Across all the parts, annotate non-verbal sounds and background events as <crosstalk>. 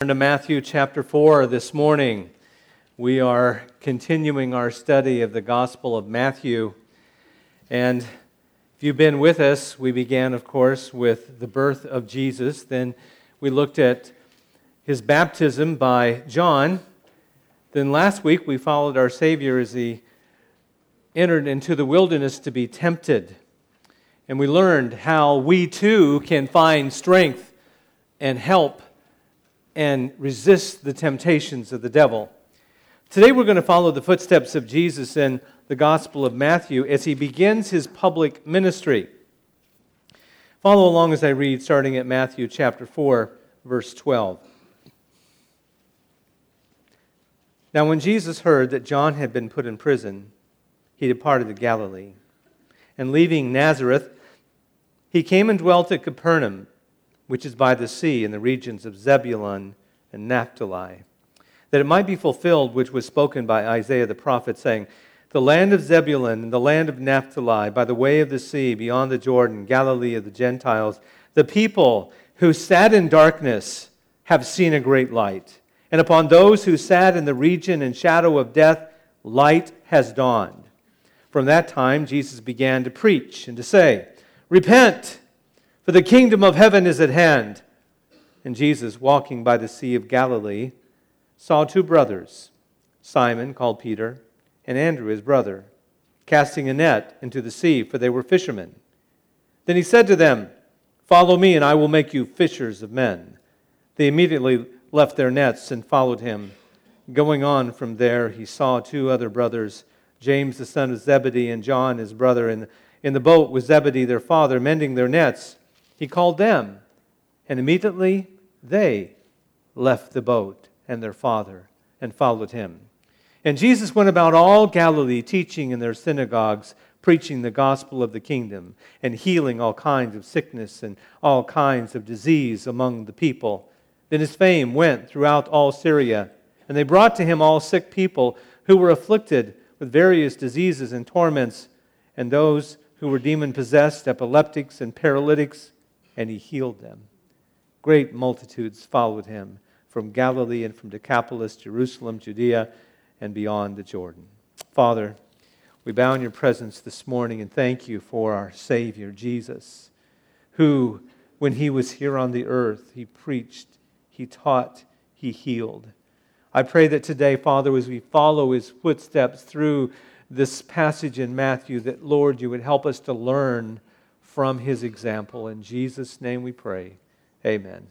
Turn to Matthew chapter 4 this morning. We are continuing our study of the Gospel of Matthew. And if you've been with us, we began, of course, with the birth of Jesus. Then we looked at his baptism by John. Then last week we followed our Savior as he entered into the wilderness to be tempted. And we learned how we too can find strength and help and resist the temptations of the devil. Today we're going to follow the footsteps of Jesus in the Gospel of Matthew as he begins his public ministry. Follow along as I read, starting at Matthew chapter 4, verse 12. Now, when Jesus heard that John had been put in prison, he departed to Galilee. And leaving Nazareth, he came and dwelt at Capernaum which is by the sea in the regions of Zebulun and Naphtali, that it might be fulfilled which was spoken by Isaiah the prophet, saying, The land of Zebulun and the land of Naphtali, by the way of the sea, beyond the Jordan, Galilee of the Gentiles, the people who sat in darkness have seen a great light. And upon those who sat in the region and shadow of death, light has dawned. From that time, Jesus began to preach and to say, Repent for the kingdom of heaven is at hand. And Jesus, walking by the Sea of Galilee, saw two brothers, Simon, called Peter, and Andrew, his brother, casting a net into the sea, for they were fishermen. Then he said to them, Follow me, and I will make you fishers of men. They immediately left their nets and followed him. Going on from there, he saw two other brothers, James the son of Zebedee and John his brother, in, in the boat with Zebedee their father, mending their nets. He called them, and immediately they left the boat and their father and followed him. And Jesus went about all Galilee, teaching in their synagogues, preaching the gospel of the kingdom, and healing all kinds of sickness and all kinds of disease among the people. Then his fame went throughout all Syria, and they brought to him all sick people who were afflicted with various diseases and torments, and those who were demon possessed, epileptics, and paralytics and he healed them. Great multitudes followed him from Galilee and from Decapolis, Jerusalem, Judea, and beyond the Jordan. Father, we bow in your presence this morning and thank you for our Savior, Jesus, who, when he was here on the earth, he preached, he taught, he healed. I pray that today, Father, as we follow his footsteps through this passage in Matthew, that, Lord, you would help us to learn from his example. In Jesus' name we pray. Amen.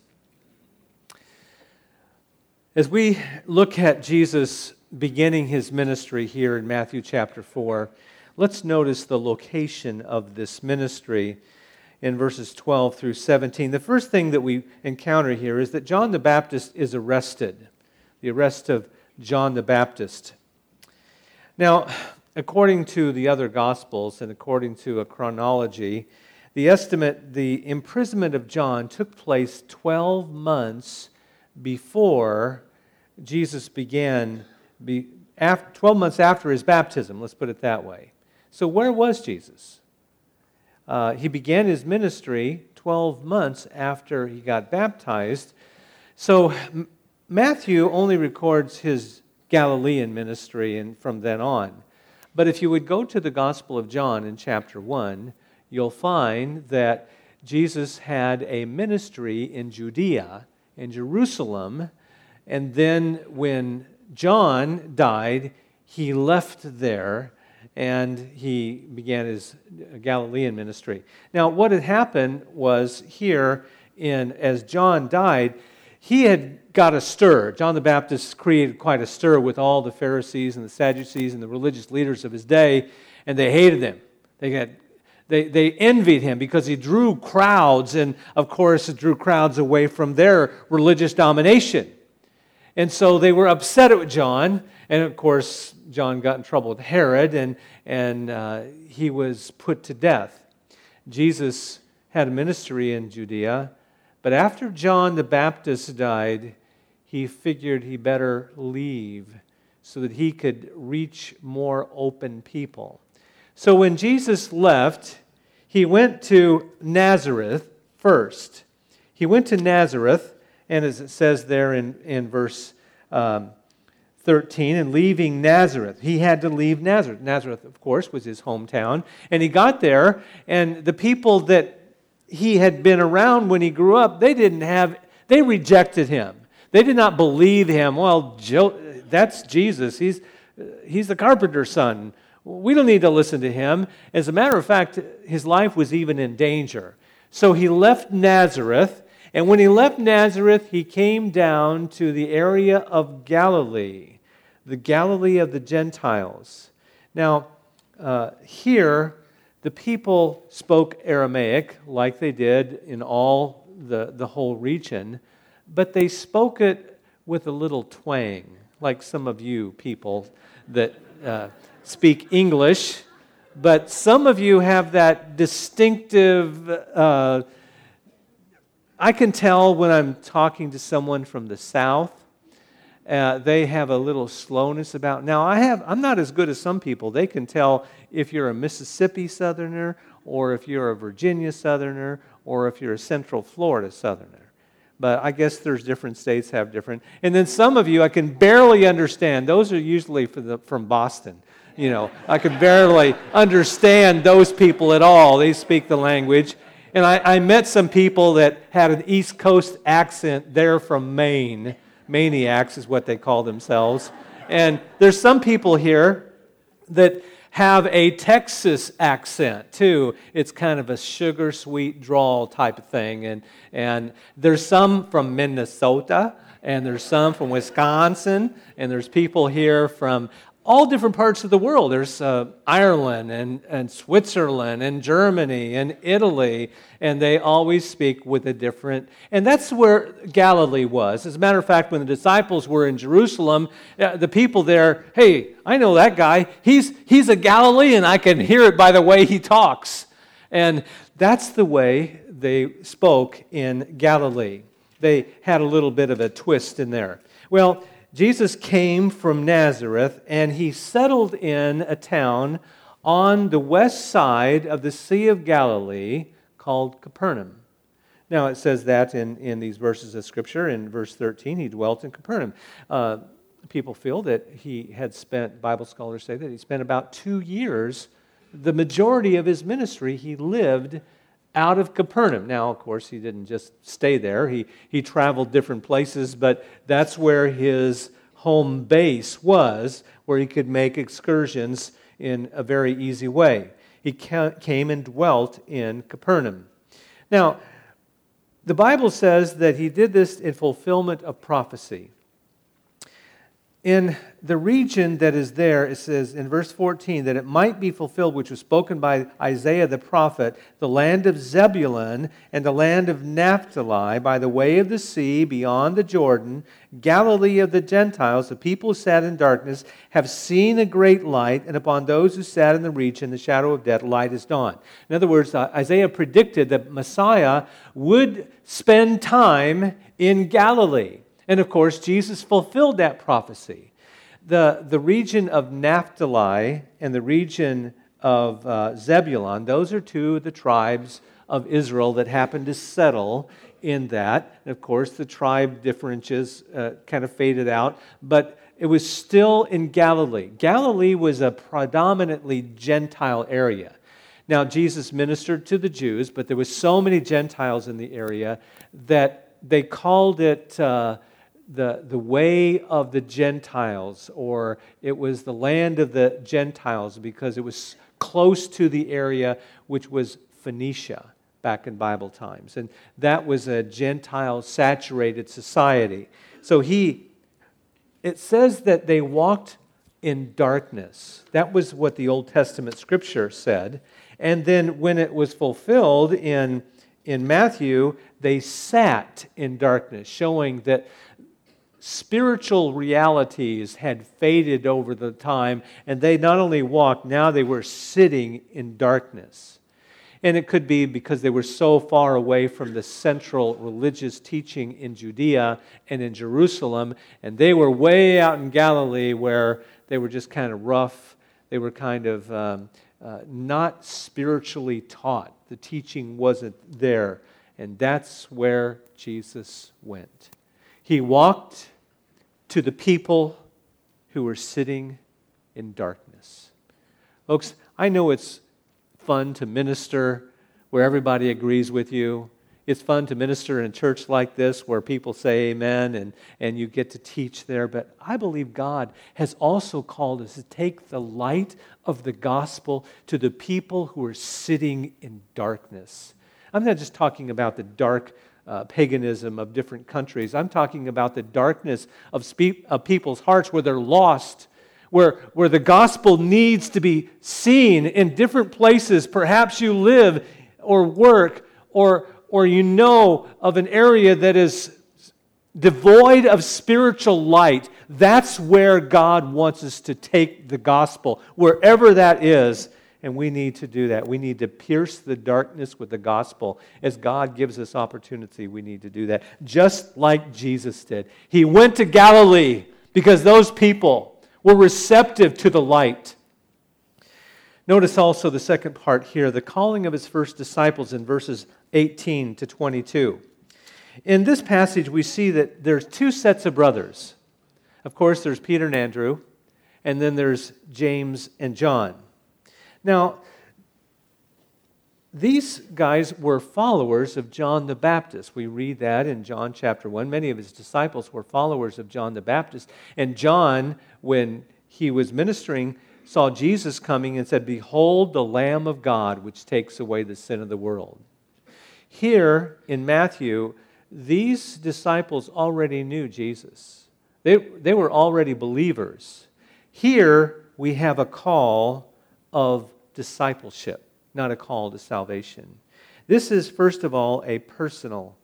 As we look at Jesus beginning his ministry here in Matthew chapter 4, let's notice the location of this ministry in verses 12 through 17. The first thing that we encounter here is that John the Baptist is arrested, the arrest of John the Baptist. Now, according to the other Gospels and according to a chronology, the estimate, the imprisonment of John took place 12 months before Jesus began, be, after, 12 months after his baptism, let's put it that way. So, where was Jesus? Uh, he began his ministry 12 months after he got baptized. So, M- Matthew only records his Galilean ministry and from then on. But if you would go to the Gospel of John in chapter 1, you'll find that Jesus had a ministry in Judea, in Jerusalem, and then when John died, he left there and he began his Galilean ministry. Now, what had happened was here in as John died, he had got a stir. John the Baptist created quite a stir with all the Pharisees and the Sadducees and the religious leaders of his day, and they hated him. They had they, they envied him because he drew crowds, and of course, it drew crowds away from their religious domination. And so they were upset with John, and of course, John got in trouble with Herod, and, and uh, he was put to death. Jesus had a ministry in Judea, but after John the Baptist died, he figured he better leave so that he could reach more open people. So when Jesus left, he went to Nazareth first. He went to Nazareth, And as it says there in, in verse um, 13, and leaving Nazareth, he had to leave Nazareth. Nazareth, of course, was his hometown. And he got there, and the people that he had been around when he grew up, they didn't have, they rejected him. They did not believe him. Well, Joe, that's Jesus. He's, he's the carpenter's son. We don't need to listen to him. As a matter of fact, his life was even in danger. So he left Nazareth, and when he left Nazareth, he came down to the area of Galilee, the Galilee of the Gentiles. Now, uh, here, the people spoke Aramaic like they did in all the, the whole region, but they spoke it with a little twang, like some of you people that uh, speak English, but some of you have that distinctive. Uh, I can tell when I'm talking to someone from the South. Uh, they have a little slowness about. Now, I have. I'm not as good as some people. They can tell if you're a Mississippi Southerner, or if you're a Virginia Southerner, or if you're a Central Florida Southerner but I guess there's different states have different. And then some of you I can barely understand. Those are usually the, from Boston. You know, I could barely understand those people at all. They speak the language. And I, I met some people that had an East Coast accent. They're from Maine. Maniacs is what they call themselves. And there's some people here that have a Texas accent too. It's kind of a sugar sweet drawl type of thing. And, and there's some from Minnesota, and there's some from Wisconsin, and there's people here from all different parts of the world. There's uh, Ireland and, and Switzerland and Germany and Italy, and they always speak with a different. And that's where Galilee was. As a matter of fact, when the disciples were in Jerusalem, uh, the people there, hey, I know that guy. He's, he's a Galilean. I can hear it by the way he talks. And that's the way they spoke in Galilee. They had a little bit of a twist in there. Well, Jesus came from Nazareth and he settled in a town on the west side of the Sea of Galilee called Capernaum. Now, it says that in, in these verses of Scripture. In verse 13, he dwelt in Capernaum. Uh, people feel that he had spent, Bible scholars say that he spent about two years, the majority of his ministry, he lived out of Capernaum. Now, of course, he didn't just stay there, he, he traveled different places, but that's where his home base was, where he could make excursions in a very easy way. He came and dwelt in Capernaum. Now, the Bible says that he did this in fulfillment of prophecy in the region that is there, it says in verse 14 that it might be fulfilled, which was spoken by Isaiah the prophet, the land of Zebulun and the land of Naphtali, by the way of the sea beyond the Jordan, Galilee of the Gentiles, the people who sat in darkness, have seen a great light, and upon those who sat in the region, the shadow of death, light is dawned. In other words, Isaiah predicted that Messiah would spend time in Galilee. And of course, Jesus fulfilled that prophecy. The, the region of Naphtali and the region of uh, Zebulun, those are two of the tribes of Israel that happened to settle in that. And of course, the tribe differences uh, kind of faded out, but it was still in Galilee. Galilee was a predominantly Gentile area. Now, Jesus ministered to the Jews, but there was so many Gentiles in the area that they called it uh, the, the way of the Gentiles, or it was the land of the Gentiles because it was close to the area which was Phoenicia back in Bible times. And that was a Gentile saturated society. So he, it says that they walked in darkness. That was what the Old Testament scripture said. And then when it was fulfilled in, in Matthew, they sat in darkness, showing that spiritual realities had faded over the time, and they not only walked, now they were sitting in darkness. And it could be because they were so far away from the central religious teaching in Judea and in Jerusalem, and they were way out in Galilee where they were just kind of rough. They were kind of um, uh, not spiritually taught. The teaching wasn't there. And that's where Jesus went. He walked to the people who were sitting in darkness. Folks, I know it's fun to minister where everybody agrees with you. It's fun to minister in a church like this where people say amen and, and you get to teach there. But I believe God has also called us to take the light of the gospel to the people who are sitting in darkness. I'm not just talking about the dark uh, paganism of different countries. I'm talking about the darkness of, spe- of people's hearts where they're lost, where, where the gospel needs to be seen in different places. Perhaps you live or work or, or you know of an area that is devoid of spiritual light, that's where God wants us to take the gospel, wherever that is. And we need to do that. We need to pierce the darkness with the gospel. As God gives us opportunity, we need to do that. Just like Jesus did. He went to Galilee because those people were receptive to the light. Notice also the second part here the calling of his first disciples in verses 18 to 22. In this passage, we see that there's two sets of brothers. Of course, there's Peter and Andrew, and then there's James and John. Now, these guys were followers of John the Baptist. We read that in John chapter 1. Many of his disciples were followers of John the Baptist. And John, when he was ministering, saw Jesus coming and said, Behold the Lamb of God, which takes away the sin of the world. Here in Matthew, these disciples already knew Jesus, they, they were already believers. Here we have a call of discipleship, not a call to salvation. This is, first of all, a personal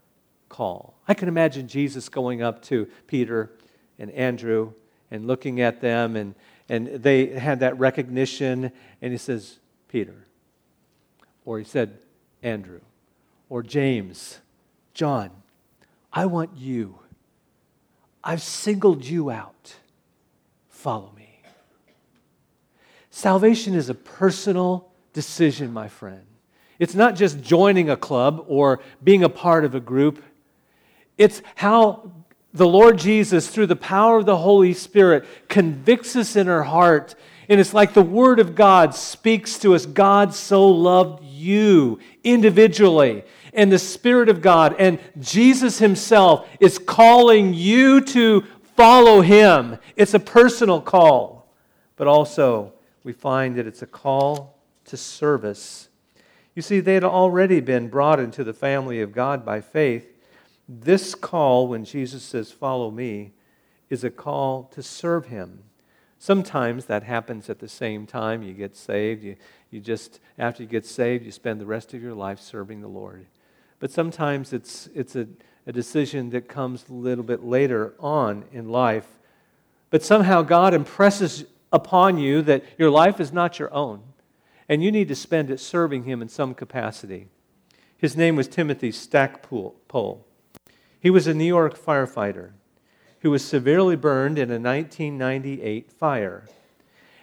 call. I can imagine Jesus going up to Peter and Andrew and looking at them, and, and they had that recognition, and he says, Peter. Or he said, Andrew or James, John, I want you. I've singled you out. Follow me. Salvation is a personal decision, my friend. It's not just joining a club or being a part of a group. It's how the Lord Jesus, through the power of the Holy Spirit, convicts us in our heart. And it's like the Word of God speaks to us. God so loved you individually and the Spirit of God and Jesus Himself is calling you to follow Him. It's a personal call, but also we find that it's a call to service. You see, they had already been brought into the family of God by faith. This call, when Jesus says, Follow me, is a call to serve Him. Sometimes that happens at the same time. You get saved. You, you just, after you get saved, you spend the rest of your life serving the Lord. But sometimes it's, it's a, a decision that comes a little bit later on in life. But somehow God impresses upon you that your life is not your own, and you need to spend it serving Him in some capacity. His name was Timothy Stackpole. He was a New York firefighter who was severely burned in a 1998 fire.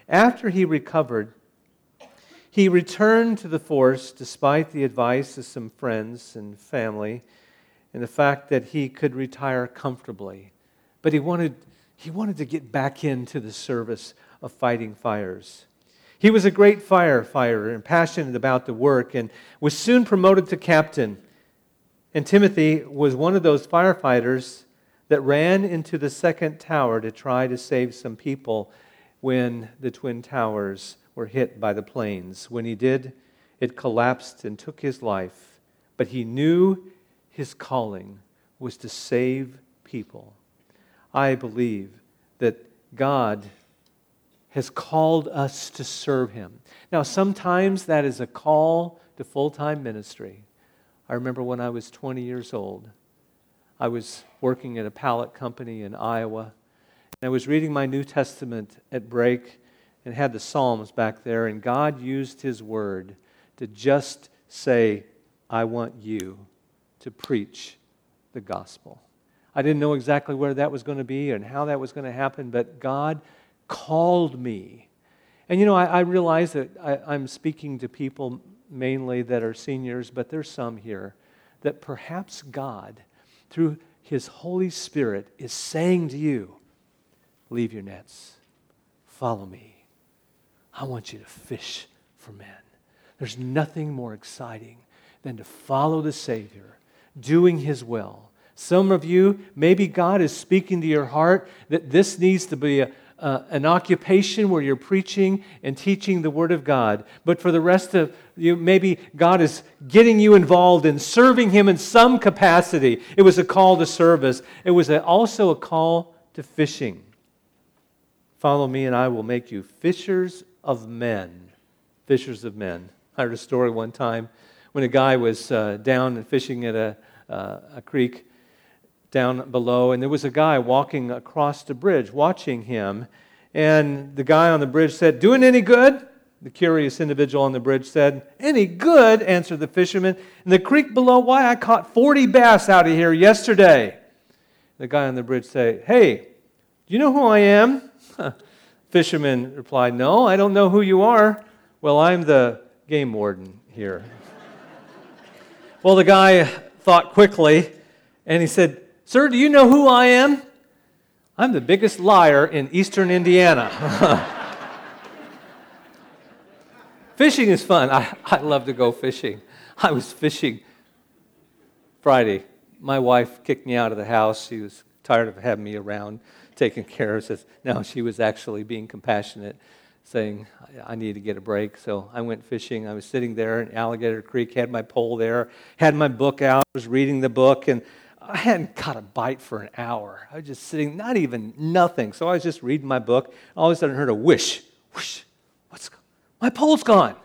After he recovered, he returned to the force despite the advice of some friends and family and the fact that he could retire comfortably. But he wanted, he wanted to get back into the service of fighting fires. He was a great firefighter and passionate about the work and was soon promoted to captain. And Timothy was one of those firefighters that ran into the second tower to try to save some people when the Twin Towers were hit by the planes. When he did, it collapsed and took his life. But he knew his calling was to save people. I believe that God has called us to serve him. Now, sometimes that is a call to full time ministry. I remember when I was 20 years old, I was working at a pallet company in Iowa. And I was reading my New Testament at break, and had the Psalms back there, and God used His word to just say, I want you to preach the gospel. I didn't know exactly where that was going to be and how that was going to happen, but God called me. And you know, I, I realize that I, I'm speaking to people mainly that are seniors, but there's some here that perhaps God, through His Holy Spirit is saying to you, Leave your nets, follow me. I want you to fish for men. There's nothing more exciting than to follow the Savior, doing His will. Some of you, maybe God is speaking to your heart that this needs to be a, uh, an occupation where you're preaching and teaching the Word of God. But for the rest of you, maybe God is getting you involved in serving Him in some capacity. It was a call to service, it was a, also a call to fishing. Follow me, and I will make you fishers of men. Fishers of men. I heard a story one time when a guy was uh, down and fishing at a, uh, a creek down below, and there was a guy walking across the bridge watching him. And the guy on the bridge said, Doing any good? The curious individual on the bridge said, Any good? answered the fisherman. In the creek below, why, I caught 40 bass out of here yesterday. The guy on the bridge said, Hey, do you know who I am? <laughs> Fisherman replied, No, I don't know who you are. Well, I'm the game warden here. <laughs> well, the guy thought quickly and he said, Sir, do you know who I am? I'm the biggest liar in eastern Indiana. <laughs> fishing is fun. I, I love to go fishing. I was fishing Friday. My wife kicked me out of the house. She was tired of having me around taking care of us. No, she was actually being compassionate, saying, I need to get a break. So I went fishing. I was sitting there in Alligator Creek, had my pole there, had my book out, was reading the book, and I hadn't caught a bite for an hour. I was just sitting, not even nothing. So I was just reading my book. All of a sudden, I heard a whoosh, whoosh. What's my pole's gone?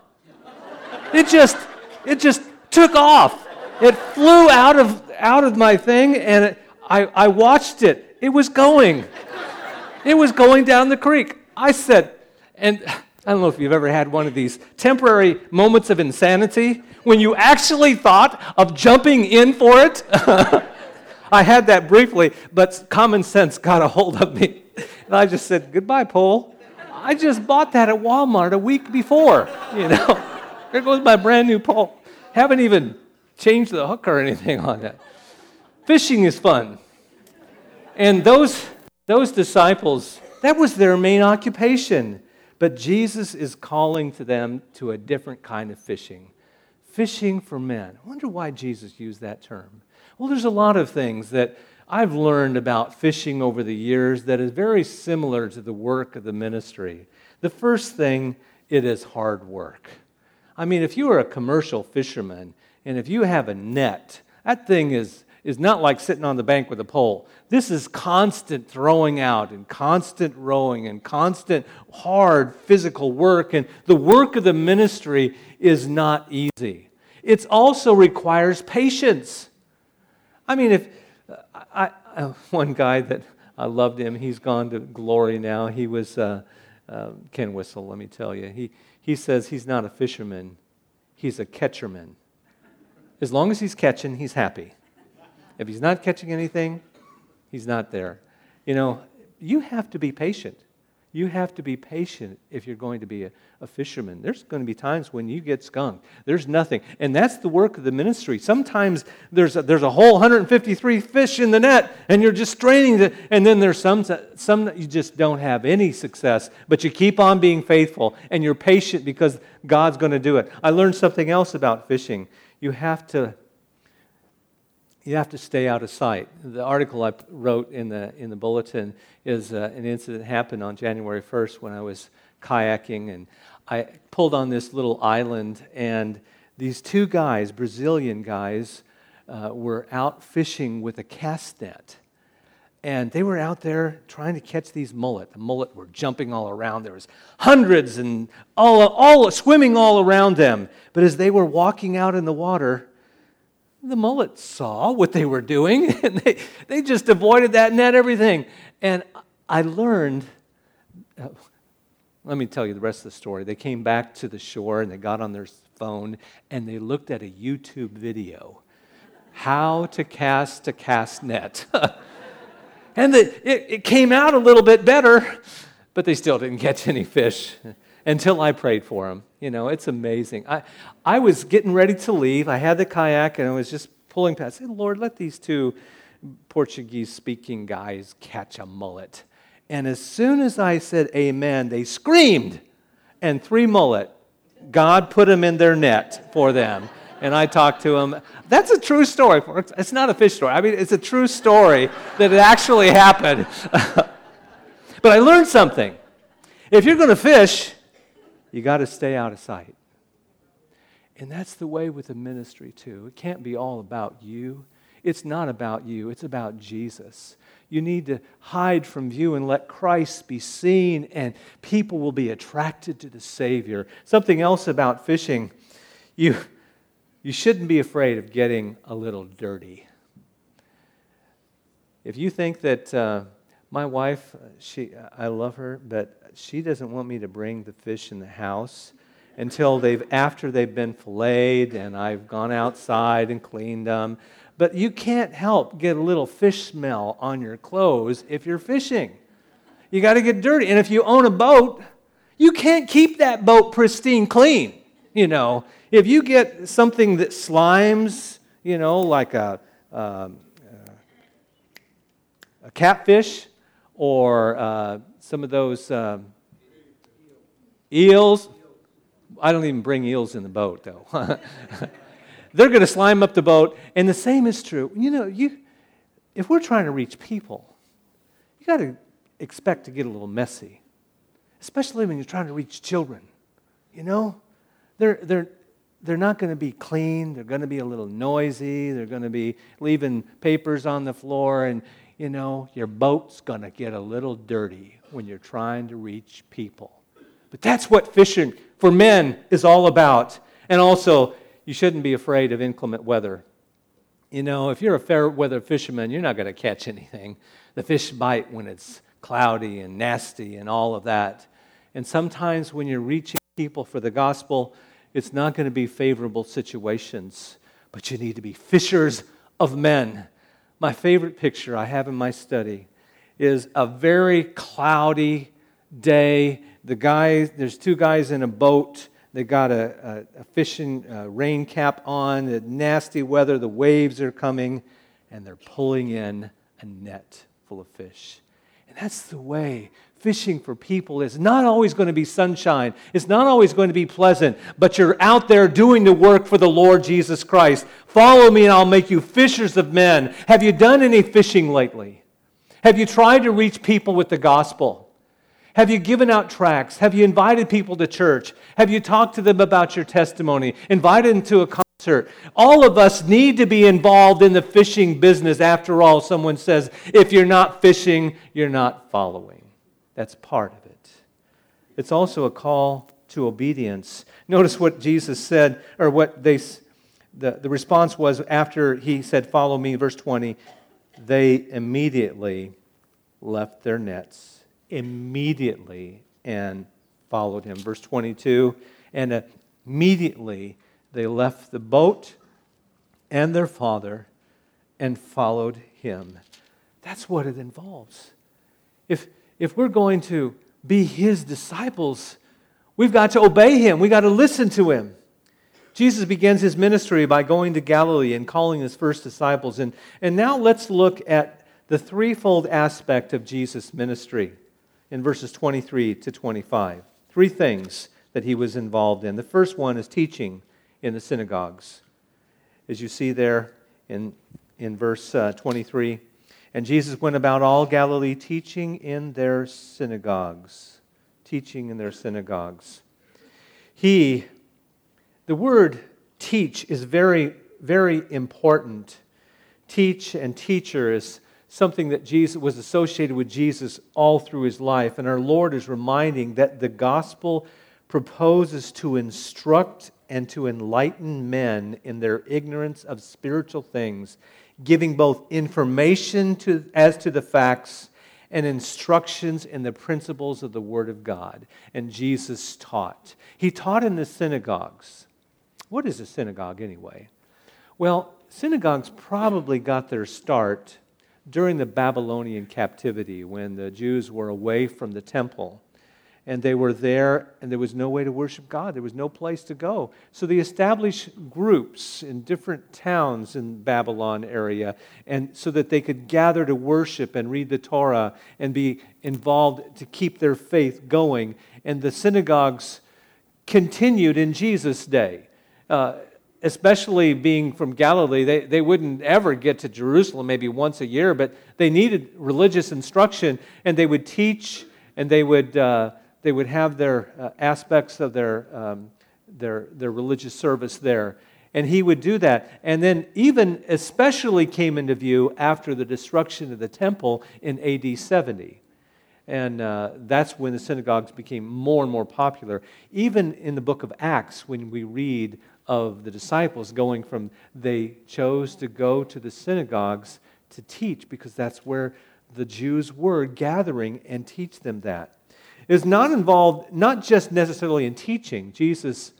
It just, it just took off. It flew out of out of my thing, and it, I, I watched it. It was going. It was going down the creek. I said, and I don't know if you've ever had one of these temporary moments of insanity when you actually thought of jumping in for it. <laughs> I had that briefly, but common sense got a hold of me. And I just said, Goodbye, pole. I just bought that at Walmart a week before. You know, <laughs> there goes my brand new pole. Haven't even changed the hook or anything on it. Fishing is fun. And those, those disciples, that was their main occupation. But Jesus is calling to them to a different kind of fishing fishing for men. I wonder why Jesus used that term. Well, there's a lot of things that I've learned about fishing over the years that is very similar to the work of the ministry. The first thing, it is hard work. I mean, if you are a commercial fisherman and if you have a net, that thing is, is not like sitting on the bank with a pole. This is constant throwing out and constant rowing and constant hard physical work. And the work of the ministry is not easy. It also requires patience. I mean, if I, I, <laughs> one guy that I loved him, he's gone to glory now. He was uh, uh, Ken Whistle, let me tell you. He, he says he's not a fisherman, he's a catcherman. As long as he's catching, he's happy. If he's not catching anything, he's not there. You know, you have to be patient. You have to be patient if you're going to be a, a, fisherman. There's going to be times when you get skunked. There's nothing. And that's the work of the ministry. Sometimes there's a, there's a whole 153 fish in the net, and you're just straining it. And then there's some, some that you just don't have any success, but you keep on being faithful, and you're patient because God's going to do it. I learned something else about fishing. You have to you have to stay out of sight. The article I wrote in the, in the bulletin is uh, an incident happened on January 1st when I was kayaking and I pulled on this little island and these two guys, Brazilian guys, uh, were out fishing with a cast net. And they were out there trying to catch these mullet. The mullet were jumping all around. There was hundreds and all, all swimming all around them. But as they were walking out in the water, the mullet saw what they were doing, <laughs> and they, they just avoided that net, everything. And I learned, uh, let me tell you the rest of the story. They came back to the shore and they got on their phone and they looked at a YouTube video how to cast a cast net. <laughs> and the, it, it came out a little bit better, but they still didn't catch any fish until I prayed for them. You know, it's amazing. I, I was getting ready to leave. I had the kayak and I was just pulling past. Said, Lord, let these two Portuguese speaking guys catch a mullet. And as soon as I said amen, they screamed. And three mullet, God put them in their net for them. And I talked to them. That's a true story. It's not a fish story. I mean, it's a true story that it actually happened. <laughs> but I learned something. If you're going to fish, you got to stay out of sight. And that's the way with the ministry, too. It can't be all about you. It's not about you, it's about Jesus. You need to hide from view and let Christ be seen, and people will be attracted to the Savior. Something else about fishing you, you shouldn't be afraid of getting a little dirty. If you think that uh, my wife, she, I love her, but she doesn't want me to bring the fish in the house until they've after they've been filleted and I've gone outside and cleaned them. But you can't help get a little fish smell on your clothes if you're fishing. You got to get dirty. And if you own a boat, you can't keep that boat pristine clean. You know, if you get something that slimes, you know, like a, um, a catfish or uh, some of those um, eels, I don't even bring eels in the boat, though. <laughs> They're going to slime up the boat. And the same is true. You know, you, if we're trying to reach people, you got to expect to get a little messy, especially when you're trying to reach children. You know, they're, they're, they're not going to be clean. They're going to be a little noisy. They're going to be leaving papers on the floor. And, you know, your boat's going to get a little dirty when you're trying to reach people. But that's what fishing for men is all about. And also, you shouldn't be afraid of inclement weather. You know, if you're a fair weather fisherman, you're not going to catch anything. The fish bite when it's cloudy and nasty and all of that. And sometimes when you're reaching people for the gospel, it's not going to be favorable situations, but you need to be fishers of men. My favorite picture I have in my study is a very cloudy day the guys, there's two guys in a boat. They got a, a, a fishing uh, rain cap on. The nasty weather, the waves are coming, and they're pulling in a net full of fish. And that's the way fishing for people is not always going to be sunshine. It's not always going to be pleasant, but you're out there doing the work for the Lord Jesus Christ. Follow me and I'll make you fishers of men. Have you done any fishing lately? Have you tried to reach people with the gospel? Have you given out tracts? Have you invited people to church? Have you talked to them about your testimony? Invited them to a concert? All of us need to be involved in the fishing business. After all, someone says, if you're not fishing, you're not following. That's part of it. It's also a call to obedience. Notice what Jesus said, or what they, the, the response was after he said, Follow me, verse 20. They immediately left their nets immediately and followed him. Verse 22 And immediately they left the boat and their father and followed him. That's what it involves. If, if we're going to be his disciples, we've got to obey him, we've got to listen to him. Jesus begins his ministry by going to Galilee and calling his first disciples. And, and now let's look at the threefold aspect of Jesus' ministry in verses 23 to 25. Three things that he was involved in. The first one is teaching in the synagogues. As you see there in, in verse uh, 23, and Jesus went about all Galilee teaching in their synagogues. Teaching in their synagogues. He, the word teach is very, very important. Teach and teacher is something that Jesus was associated with Jesus all through his life. And our Lord is reminding that the gospel proposes to instruct and to enlighten men in their ignorance of spiritual things, giving both information to, as to the facts and instructions in the principles of the Word of God. And Jesus taught. He taught in the synagogues. What is a synagogue anyway? Well, synagogues probably got their start during the Babylonian captivity when the Jews were away from the temple. And they were there, and there was no way to worship God. There was no place to go. So they established groups in different towns in Babylon area, and so that they could gather to worship and read the Torah and be involved to keep their faith going. And the synagogues continued in Jesus' day. Uh, especially being from Galilee, they, they wouldn't ever get to Jerusalem maybe once a year, but they needed religious instruction, and they would teach and they would. Uh, they would have their uh, aspects of their, um, their, their religious service there. And he would do that. And then, even especially came into view after the destruction of the temple in AD 70. And uh, that's when the synagogues became more and more popular. Even in the book of Acts, when we read of the disciples going from they chose to go to the synagogues to teach because that's where the Jews were gathering and teach them that is not involved not just necessarily in teaching. Jesus'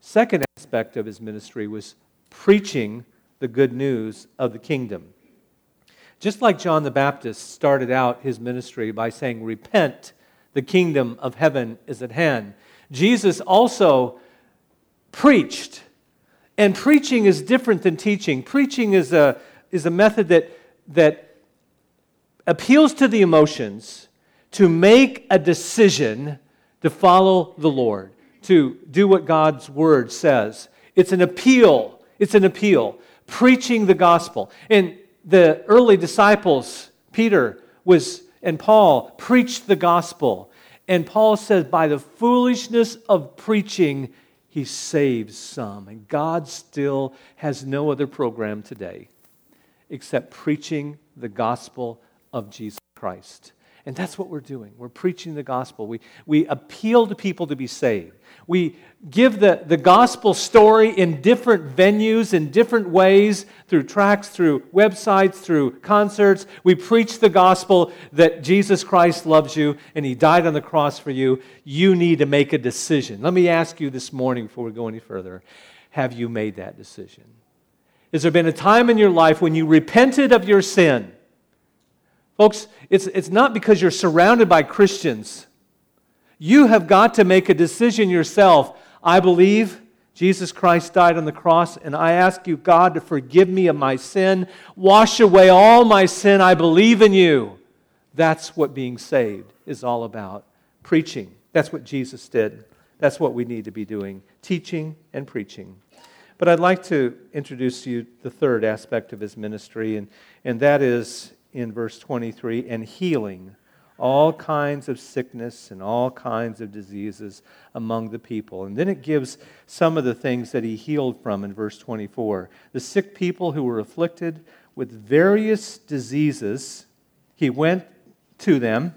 second aspect of his ministry was preaching the good news of the kingdom. Just like John the Baptist started out his ministry by saying, Repent, the kingdom of heaven is at hand. Jesus also preached. And preaching is different than teaching. Preaching is a, is a method that, that appeals to the emotions to make a decision to follow the Lord, to do what God's word says. It's an appeal. It's an appeal. Preaching the gospel. And the early disciples, Peter was and Paul preached the gospel. And Paul says, by the foolishness of preaching, he saves some. And God still has no other program today except preaching the gospel of Jesus Christ. And that's what we're doing. We're preaching the gospel. We, we appeal to people to be saved. We give the, the gospel story in different venues, in different ways, through tracts, through websites, through concerts. We preach the gospel that Jesus Christ loves you and he died on the cross for you. You need to make a decision. Let me ask you this morning before we go any further have you made that decision? Has there been a time in your life when you repented of your sin? Folks, it's, it's not because you're surrounded by Christians. You have got to make a decision yourself. I believe Jesus Christ died on the cross, and I ask you, God, to forgive me of my sin. Wash away all my sin. I believe in you. That's what being saved is all about. Preaching. That's what Jesus did. That's what we need to be doing teaching and preaching. But I'd like to introduce to you the third aspect of his ministry, and, and that is in verse 23 and healing all kinds of sickness and all kinds of diseases among the people. And then it gives some of the things that he healed from in verse 24. The sick people who were afflicted with various diseases, he went to them,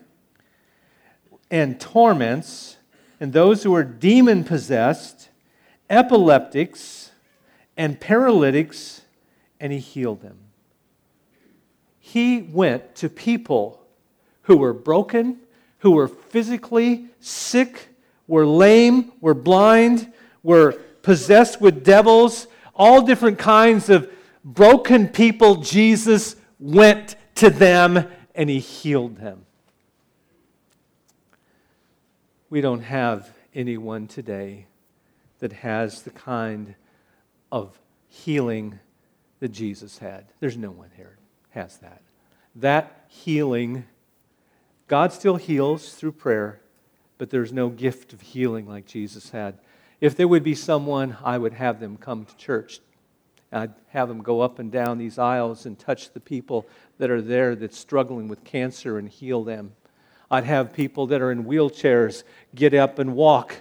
and torments, and those who were demon possessed, epileptics, and paralytics, and he healed them he went to people who were broken, who were physically sick, were lame, were blind, were possessed with devils, all different kinds of broken people. Jesus went to them and he healed them. We don't have anyone today that has the kind of healing that Jesus had. There's no one here has that. That healing, God still heals through prayer, but there's no gift of healing like Jesus had. If there would be someone, I would have them come to church. I'd have them go up and down these aisles and touch the people that are there that's struggling with cancer and heal them. I'd have people that are in wheelchairs get up and walk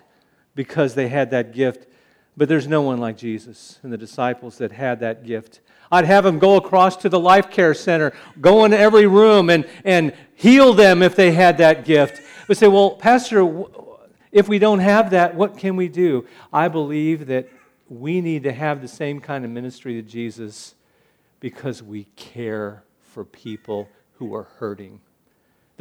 because they had that gift. But there's no one like Jesus and the disciples that had that gift. I'd have them go across to the life care center, go in every room and, and heal them if they had that gift. But say, well, Pastor, if we don't have that, what can we do? I believe that we need to have the same kind of ministry to Jesus because we care for people who are hurting.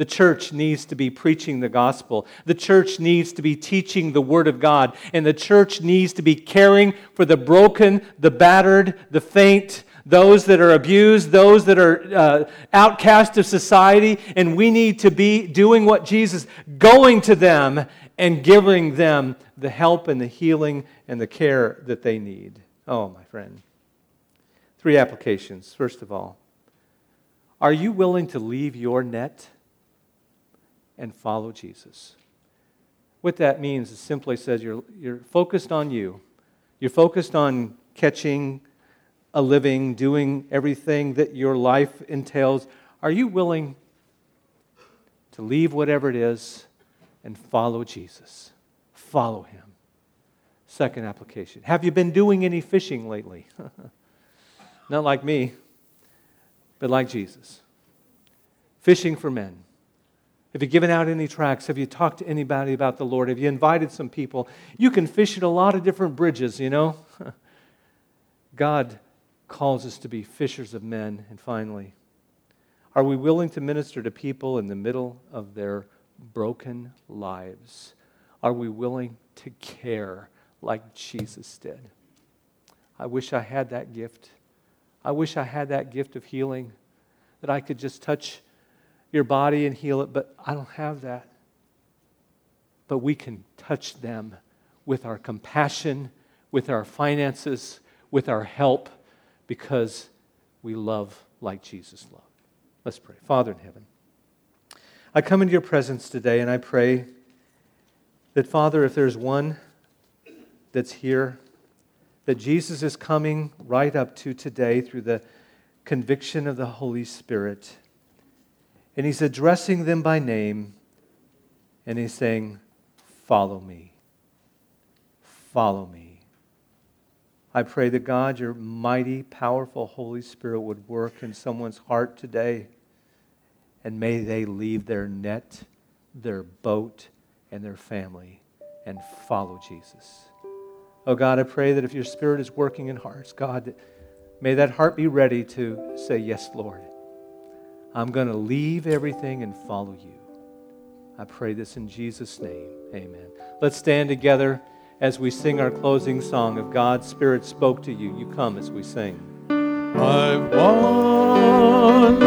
The church needs to be preaching the gospel. The church needs to be teaching the word of God. And the church needs to be caring for the broken, the battered, the faint, those that are abused, those that are uh, outcast of society, and we need to be doing what Jesus, going to them and giving them the help and the healing and the care that they need. Oh, my friend. Three applications. First of all, are you willing to leave your net and follow Jesus? What that means is simply says you're, you're focused on you. You're focused on catching a living, doing everything that your life entails. Are you willing to leave whatever it is and follow Jesus? Follow him. Second application Have you been doing any fishing lately? <laughs> Not like me, but like Jesus. Fishing for men. Have you given out any tracts? Have you talked to anybody about the Lord? Have you invited some people? You can fish at a lot of different bridges, you know? <laughs> God calls us to be fishers of men. And finally, are we willing to minister to people in the middle of their broken lives? Are we willing to care like Jesus did? I wish I had that gift. I wish I had that gift of healing, that I could just touch your body and heal it, but I don't have that. But we can touch them with our compassion, with our finances, with our help, because we love like Jesus loved. Let's pray. Father in heaven, I come into your presence today and I pray that, Father, if there's one that's here that Jesus is coming right up to today through the conviction of the Holy Spirit. And he's addressing them by name, and he's saying, Follow me. Follow me. I pray that God, your mighty, powerful Holy Spirit, would work in someone's heart today, and may they leave their net, their boat, and their family and follow Jesus. Oh God, I pray that if your Spirit is working in hearts, God, may that heart be ready to say, Yes, Lord. I'm going to leave everything and follow you. I pray this in Jesus' name. Amen. Let's stand together as we sing our closing song. If God's Spirit spoke to you, you come as we sing. I've wandered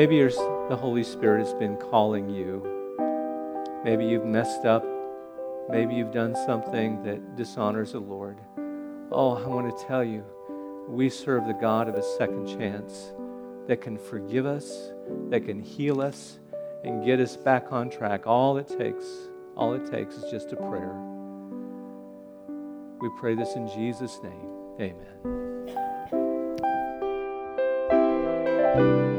Maybe the Holy Spirit has been calling you. Maybe you've messed up. Maybe you've done something that dishonors the Lord. Oh, I want to tell you, we serve the God of a second chance that can forgive us, that can heal us, and get us back on track. All it takes, all it takes is just a prayer. We pray this in Jesus' name. Amen.